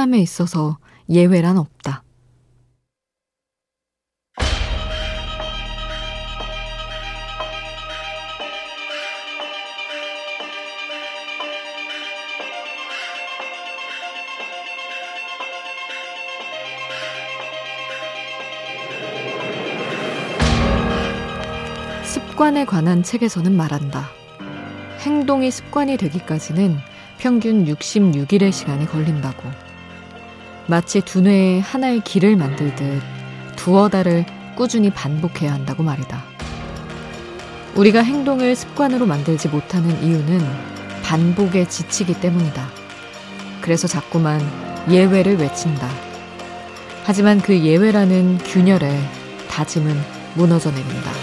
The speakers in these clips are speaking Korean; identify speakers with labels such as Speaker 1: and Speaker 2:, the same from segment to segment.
Speaker 1: 꾸준함에 있어서 예외란 없다. 습관에 관한 책에서는 말한다. 행동이 습관이 되기까지는 평균 66일의 시간이 걸린다고. 마치 두뇌에 하나의 길을 만들듯 두어 달을 꾸준히 반복해야 한다고 말이다. 우리가 행동을 습관으로 만들지 못하는 이유는 반복에 지치기 때문이다. 그래서 자꾸만 예외를 외친다. 하지만 그 예외라는 균열에 다짐은 무너져 내린다.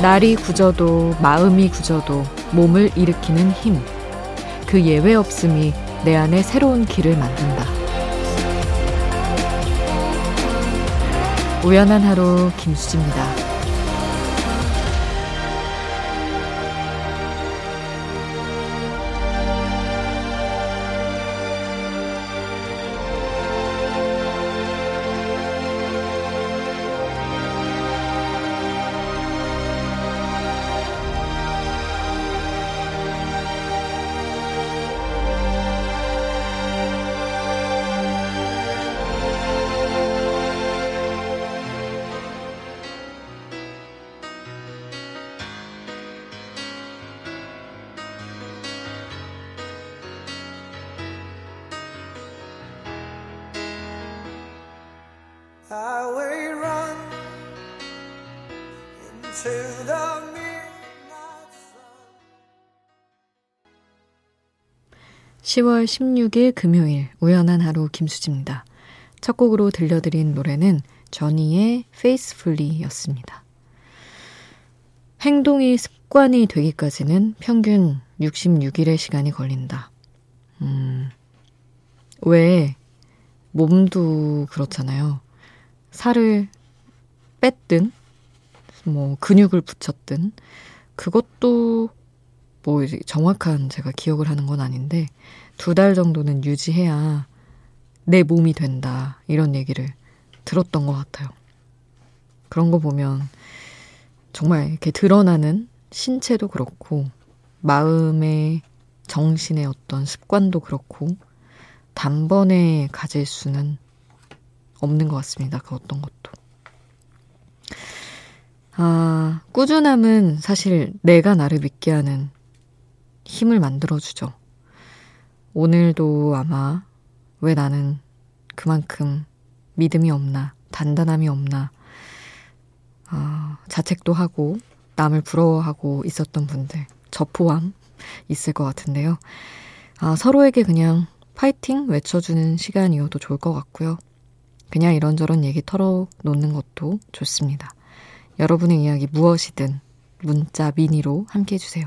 Speaker 1: 날이 굳어도 마음이 굳어도 몸을 일으키는 힘. 그 예외 없음이 내 안에 새로운 길을 만든다. 우연한 하루 김수지입니다. 10월 16일 금요일 우연한 하루 김수지입니다. 첫 곡으로 들려드린 노래는 저니의 Faithfully였습니다. 행동이 습관이 되기까지는 평균 66일의 시간이 걸린다. 음, 왜 몸도 그렇잖아요. 살을 뺐든, 뭐, 근육을 붙였든, 그것도 뭐 정확한 제가 기억을 하는 건 아닌데, 두 달 정도는 유지해야 내 몸이 된다. 이런 얘기를 들었던 것 같아요. 그런 거 보면 정말 이렇게 드러나는 신체도 그렇고, 마음의 정신의 어떤 습관도 그렇고, 단번에 가질 수는 없는 것 같습니다. 그 어떤 것도. 아, 꾸준함은 사실 내가 나를 믿게 하는 힘을 만들어주죠. 오늘도 아마 왜 나는 그만큼 믿음이 없나, 단단함이 없나, 아, 자책도 하고, 남을 부러워하고 있었던 분들, 저 포함 있을 것 같은데요. 아, 서로에게 그냥 파이팅 외쳐주는 시간이어도 좋을 것 같고요. 그냥 이런저런 얘기 털어놓는 것도 좋습니다. 여러분의 이야기 무엇이든 문자 미니로 함께 해주세요.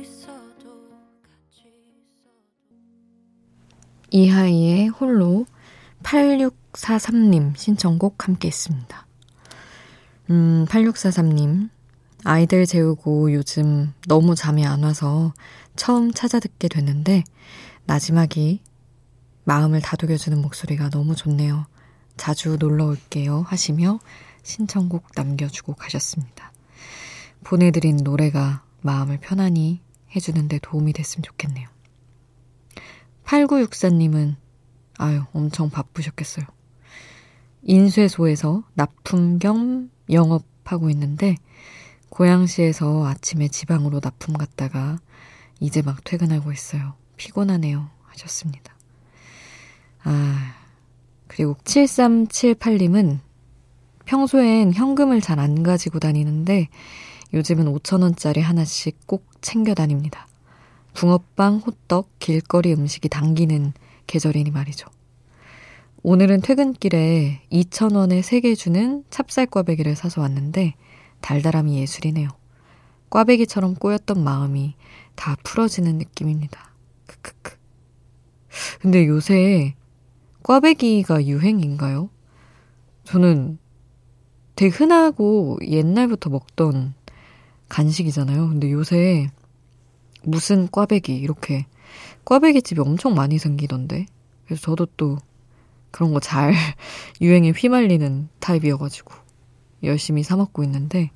Speaker 1: 있어도 이하이의 홀로 8643님 신청곡 함께 했습니다. 음, 8643님. 아이들 재우고 요즘 너무 잠이 안 와서 처음 찾아 듣게 됐는데 나지막이 마음을 다독여주는 목소리가 너무 좋네요. 자주 놀러 올게요 하시며 신청곡 남겨주고 가셨습니다. 보내드린 노래가 마음을 편안히 해주는데 도움이 됐으면 좋겠네요. 8964님은 아유 엄청 바쁘셨겠어요. 인쇄소에서 납품 겸 영업하고 있는데 고양시에서 아침에 지방으로 납품 갔다가 이제 막 퇴근하고 있어요. 피곤하네요. 하셨습니다. 아, 그리고 7378님은 평소엔 현금을 잘 안 가지고 다니는데 요즘은 5천원짜리 하나씩 꼭 챙겨 다닙니다. 붕어빵, 호떡, 길거리 음식이 당기는 계절이니 말이죠. 오늘은 퇴근길에 2,000원에 3개 주는 찹쌀 꽈배기를 사서 왔는데 달달함이 예술이네요. 꽈배기처럼 꼬였던 마음이 다 풀어지는 느낌입니다. 크크크. 근데 요새 꽈배기가 유행인가요? 저는 되게 흔하고 옛날부터 먹던 간식이잖아요. 근데 요새 무슨 꽈배기 이렇게 꽈배기 집이 엄청 많이 생기던데. 그래서 저도 또 그런 거 잘 유행에 휘말리는 타입이어가지고 열심히 사 먹고 있는데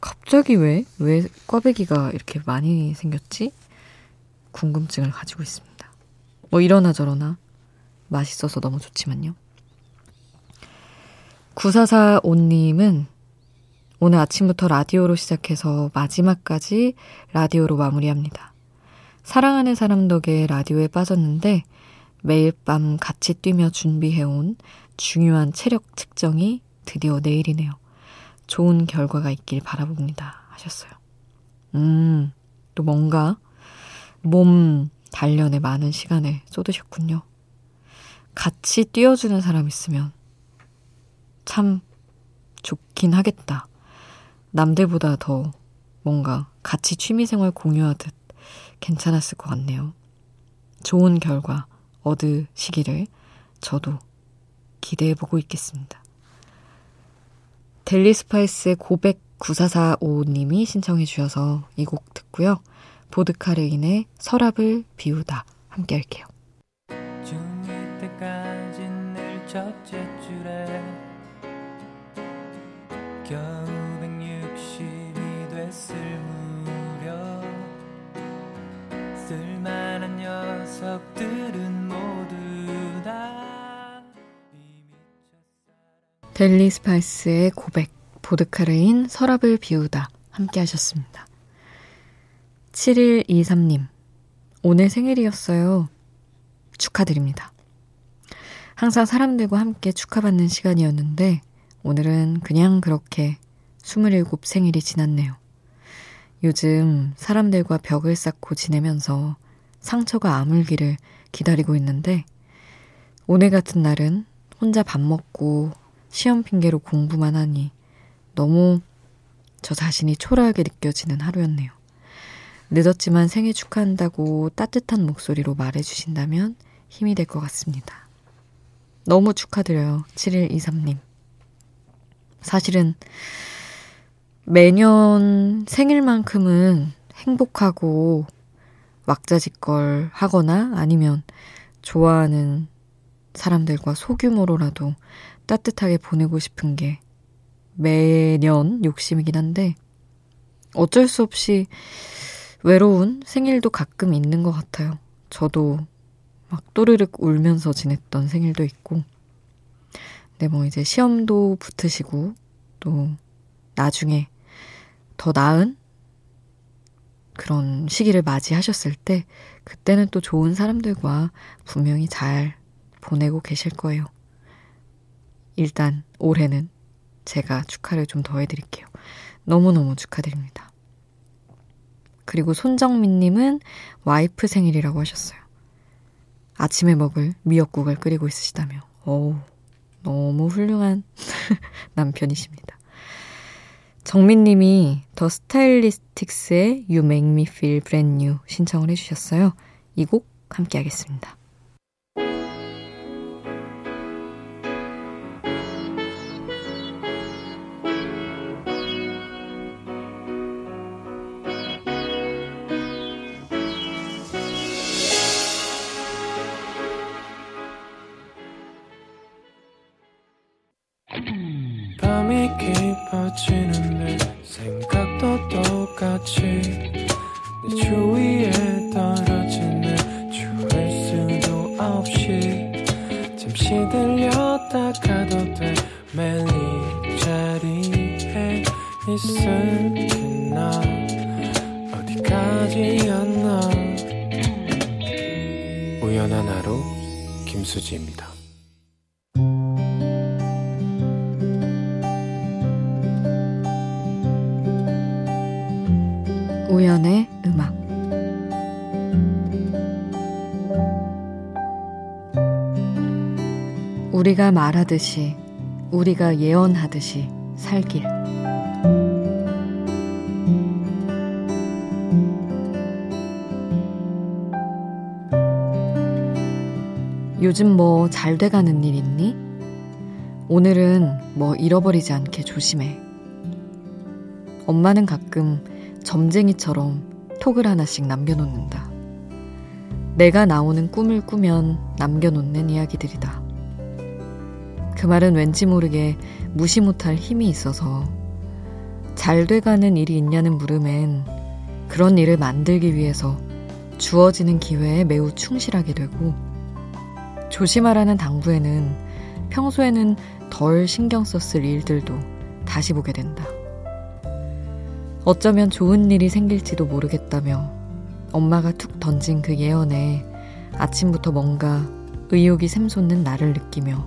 Speaker 1: 갑자기 왜, 왜 꽈배기가 이렇게 많이 생겼지? 궁금증을 가지고 있습니다. 뭐 이러나 저러나 맛있어서 너무 좋지만요. 9445님은 오늘 아침부터 라디오로 시작해서 마지막까지 라디오로 마무리합니다. 사랑하는 사람 덕에 라디오에 빠졌는데 매일 밤 같이 뛰며 준비해온 중요한 체력 측정이 드디어 내일이네요. 좋은 결과가 있길 바라봅니다. 하셨어요. 음, 또 뭔가 몸 단련에 많은 시간을 쏟으셨군요. 같이 뛰어주는 사람 있으면 참 좋긴 하겠다. 남들보다 더 뭔가 같이 취미생활 공유하듯 괜찮았을 것 같네요. 좋은 결과 얻으시기를 저도 기대해 보고 있겠습니다. 델리 스파이스의 고백 9445님이 신청해 주셔서 이 곡 듣고요. 보드카레인의 서랍을 비우다 함께 할게요. 중2 때까지 늘 첫째 줄에 겨우 160이 됐을 무렵 쓸만한 녀석들은 델리 스파이스의 고백 보드카레인 서랍을 비우다 함께 하셨습니다. 7123님, 오늘 생일이었어요. 축하드립니다. 항상 사람들과 함께 축하받는 시간이었는데, 오늘은 그냥 그렇게 27 생일이 지났네요. 요즘 사람들과 벽을 쌓고 지내면서 상처가 아물기를 기다리고 있는데, 오늘 같은 날은 혼자 밥 먹고 시험 핑계로 공부만 하니 너무 저 자신이 초라하게 느껴지는 하루였네요. 늦었지만 생일 축하한다고 따뜻한 목소리로 말해주신다면 힘이 될 것 같습니다. 너무 축하드려요. 7123님. 사실은 매년 생일만큼은 행복하고 왁자지껄 하거나 아니면 좋아하는 사람들과 소규모로라도 따뜻하게 보내고 싶은 게 매년 욕심이긴 한데 어쩔 수 없이 외로운 생일도 가끔 있는 것 같아요. 저도 막 또르륵 울면서 지냈던 생일도 있고. 근데 뭐 이제 시험도 붙으시고 또 나중에 더 나은 그런 시기를 맞이하셨을 때 그때는 또 좋은 사람들과 분명히 잘 보내고 계실 거예요. 일단 올해는 제가 축하를 좀 더 해드릴게요. 너무너무 축하드립니다. 그리고 손정민님은 와이프 생일이라고 하셨어요. 아침에 먹을 미역국을 끓이고 있으시다며. 오, 너무 훌륭한 남편이십니다. 정민님이 더 스타일리스틱스의 You Make Me Feel Brand New 신청을 해주셨어요. 이 곡 함께 하겠습니다.
Speaker 2: 있을게 나. 어디까지였나. 우연한 하루 김수지입니다.
Speaker 1: 우연의 음악. 우리가 말하듯이 우리가 예언하듯이 살길 요즘 뭐 잘 돼가는 일 있니? 오늘은 뭐 잃어버리지 않게 조심해. 엄마는 가끔 점쟁이처럼 톡을 하나씩 남겨놓는다. 내가 나오는 꿈을 꾸면 남겨놓는 이야기들이다. 그 말은 왠지 모르게 무시 못할 힘이 있어서 잘 돼가는 일이 있냐는 물음엔 그런 일을 만들기 위해서 주어지는 기회에 매우 충실하게 되고 조심하라는 당부에는 평소에는 덜 신경 썼을 일들도 다시 보게 된다. 어쩌면 좋은 일이 생길지도 모르겠다며 엄마가 툭 던진 그 예언에 아침부터 뭔가 의욕이 샘솟는 나를 느끼며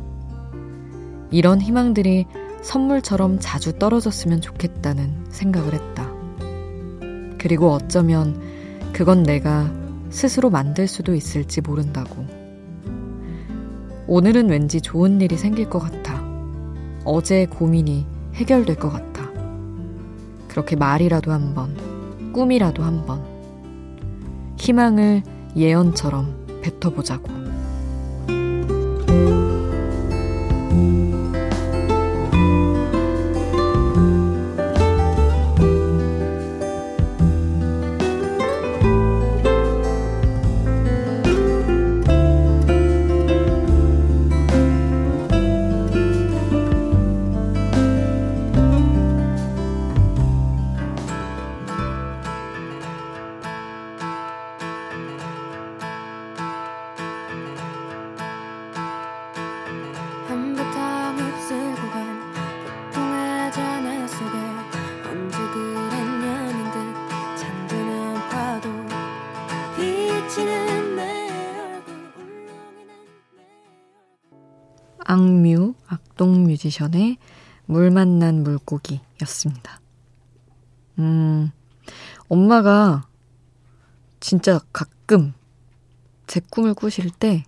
Speaker 1: 이런 희망들이 선물처럼 자주 떨어졌으면 좋겠다는 생각을 했다. 그리고 어쩌면 그건 내가 스스로 만들 수도 있을지 모른다고. 오늘은 왠지 좋은 일이 생길 것 같아. 어제의 고민이 해결될 것 같아. 그렇게 말이라도 한 번, 꿈이라도 한 번, 희망을 예언처럼 뱉어보자고. 악뮤, 악동 뮤지션의 물 만난 물고기 였습니다. 음, 엄마가 진짜 가끔 제 꿈을 꾸실 때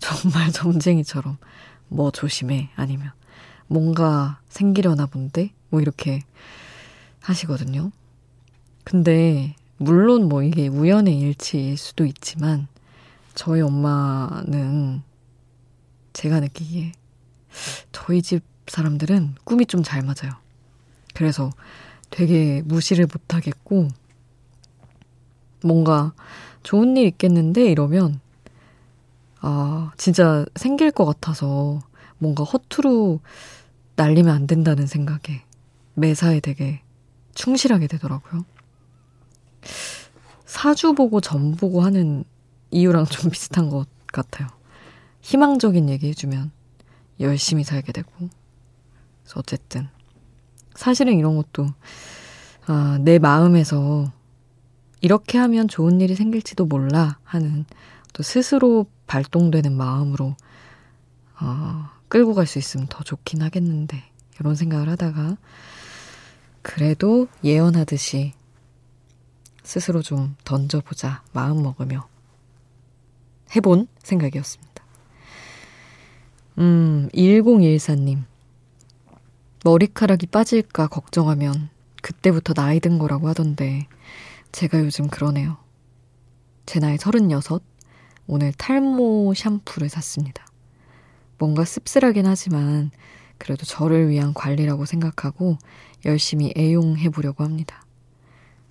Speaker 1: 정말 점쟁이처럼 뭐 조심해 아니면 뭔가 생기려나 본데 뭐 이렇게 하시거든요. 근데 물론 뭐 이게 우연의 일치일 수도 있지만 저희 엄마는 제가 느끼기에 저희 집 사람들은 꿈이 좀 잘 맞아요. 그래서 되게 무시를 못 하겠고, 뭔가 좋은 일 있겠는데 이러면, 아, 진짜 생길 것 같아서 뭔가 허투루 날리면 안 된다는 생각에 매사에 되게 충실하게 되더라고요. 사주 보고 점 보고 하는 이유랑 좀 비슷한 것 같아요. 희망적인 얘기 해주면 열심히 살게 되고. 그래서 어쨌든. 사실은 이런 것도, 아, 내 마음에서 이렇게 하면 좋은 일이 생길지도 몰라 하는 또 스스로 발동되는 마음으로, 어, 끌고 갈 수 있으면 더 좋긴 하겠는데, 이런 생각을 하다가, 그래도 예언하듯이 스스로 좀 던져보자 마음 먹으며 해본 생각이었습니다. 음, 1014님. 머리카락이 빠질까 걱정하면 그때부터 나이 든 거라고 하던데 제가 요즘 그러네요. 제 나이 36, 오늘 탈모 샴푸를 샀습니다. 뭔가 씁쓸하긴 하지만 그래도 저를 위한 관리라고 생각하고 열심히 애용해 보려고 합니다.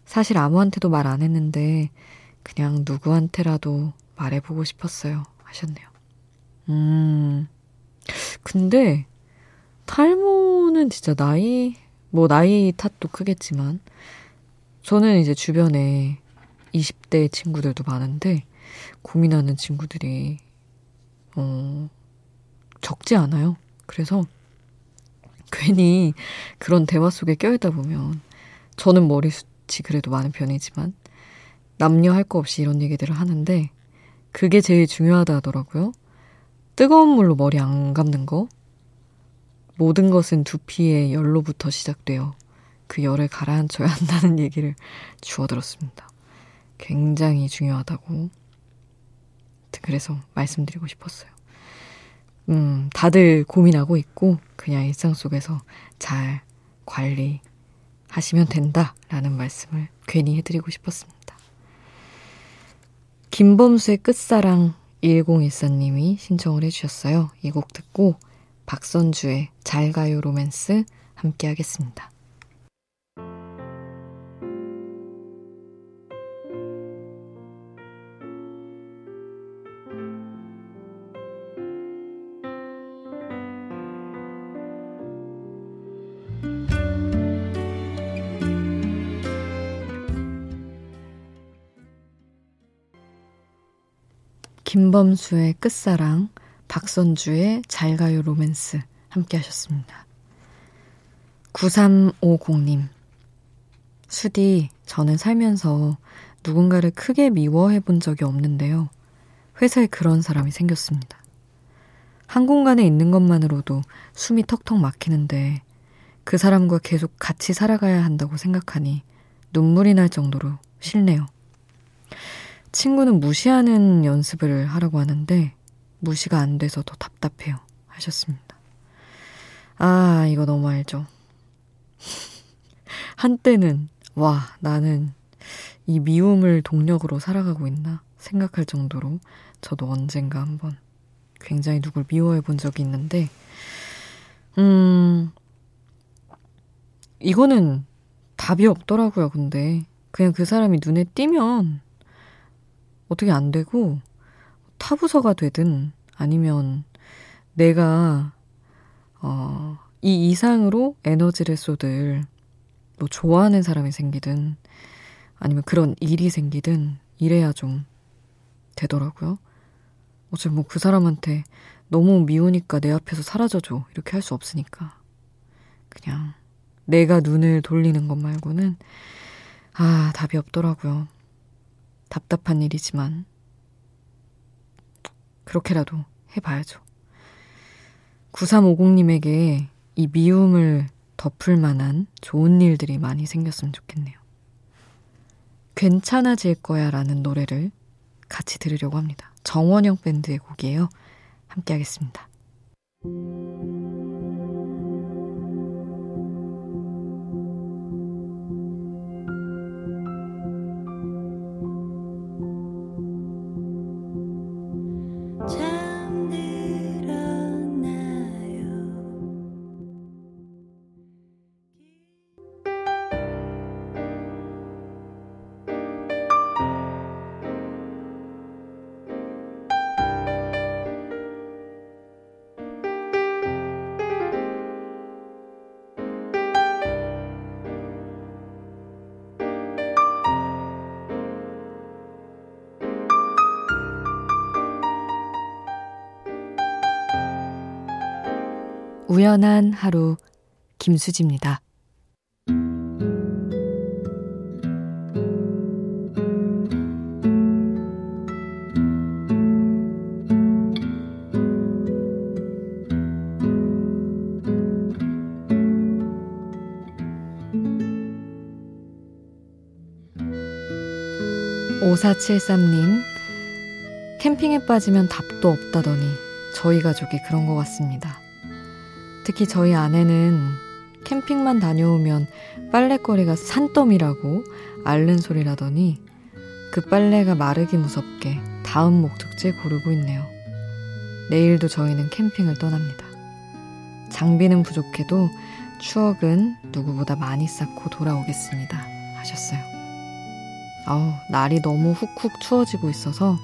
Speaker 1: 사실 아무한테도 말 안 했는데 그냥 누구한테라도 말해보고 싶었어요. 하셨네요. 음, 근데 탈모는 진짜 나이, 뭐 나이 탓도 크겠지만, 저는 이제 주변에 20대 친구들도 많은데, 고민하는 친구들이, 어, 적지 않아요. 그래서, 괜히 그런 대화 속에 껴있다 보면, 저는 머리숱이 그래도 많은 편이지만, 남녀 할 거 없이 이런 얘기들을 하는데, 그게 제일 중요하다 하더라고요. 뜨거운 물로 머리 안 감는 거, 모든 것은 두피의 열로부터 시작되어 그 열을 가라앉혀야 한다는 얘기를 주워들었습니다. 굉장히 중요하다고. 그래서 말씀드리고 싶었어요. 음, 다들 고민하고 있고, 그냥 일상 속에서 잘 관리하시면 된다라는 말씀을 괜히 해드리고 싶었습니다. 김범수의 끝사랑 1014님이 신청을 해주셨어요. 이 곡 듣고 박선주의 잘 가요 로맨스 함께 하겠습니다. 김범수의 끝사랑, 박선주의 잘 가요 로맨스 함께 하셨습니다. 9350님. 수디, 저는 살면서 누군가를 크게 미워해 본 적이 없는데요. 회사에 그런 사람이 생겼습니다. 한 공간에 있는 것만으로도 숨이 턱턱 막히는데 그 사람과 계속 같이 살아가야 한다고 생각하니 눈물이 날 정도로 싫네요. 친구는 무시하는 연습을 하라고 하는데 무시가 안 돼서 더 답답해요. 하셨습니다. 아, 이거 너무 알죠. 한때는, 와, 나는 이 미움을 동력으로 살아가고 있나 생각할 정도로 저도 언젠가 한번 굉장히 누굴 미워해 본 적이 있는데, 음, 이거는 답이 없더라고요, 근데. 그냥 그 사람이 눈에 띄면 어떻게 안 되고, 타부서가 되든 아니면 내가 어, 이 이상으로 에너지를 쏟을 뭐 좋아하는 사람이 생기든 아니면 그런 일이 생기든 이래야 좀 되더라고요. 어차피 뭐 그 사람한테 너무 미우니까 내 앞에서 사라져줘 이렇게 할 수 없으니까 그냥 내가 눈을 돌리는 것 말고는 아 답이 없더라고요. 답답한 일이지만 그렇게라도 해봐야죠. 9350님에게 이 미움을 덮을 만한 좋은 일들이 많이 생겼으면 좋겠네요. 괜찮아질 거야 라는 노래를 같이 들으려고 합니다. 정원영 밴드의 곡이에요. 함께 하겠습니다. 우연한 하루 김수지입니다. 오사칠삼님 캠핑에 빠지면 답도 없다더니 저희 가족이 그런 것 같습니다. 특히 저희 아내는 캠핑만 다녀오면 빨래거리가 산더미라고 앓는 소리라더니 그 빨래가 마르기 무섭게 다음 목적지에 고르고 있네요. 내일도 저희는 캠핑을 떠납니다. 장비는 부족해도 추억은 누구보다 많이 쌓고 돌아오겠습니다. 하셨어요. 아우, 날이 너무 훅훅 추워지고 있어서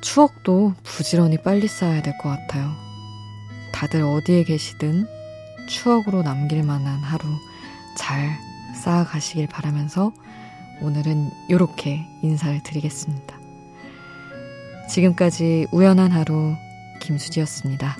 Speaker 1: 추억도 부지런히 빨리 쌓아야 될 것 같아요. 다들 어디에 계시든 추억으로 남길 만한 하루 잘 쌓아가시길 바라면서 오늘은 이렇게 인사를 드리겠습니다. 지금까지 우연한 하루 김수지였습니다.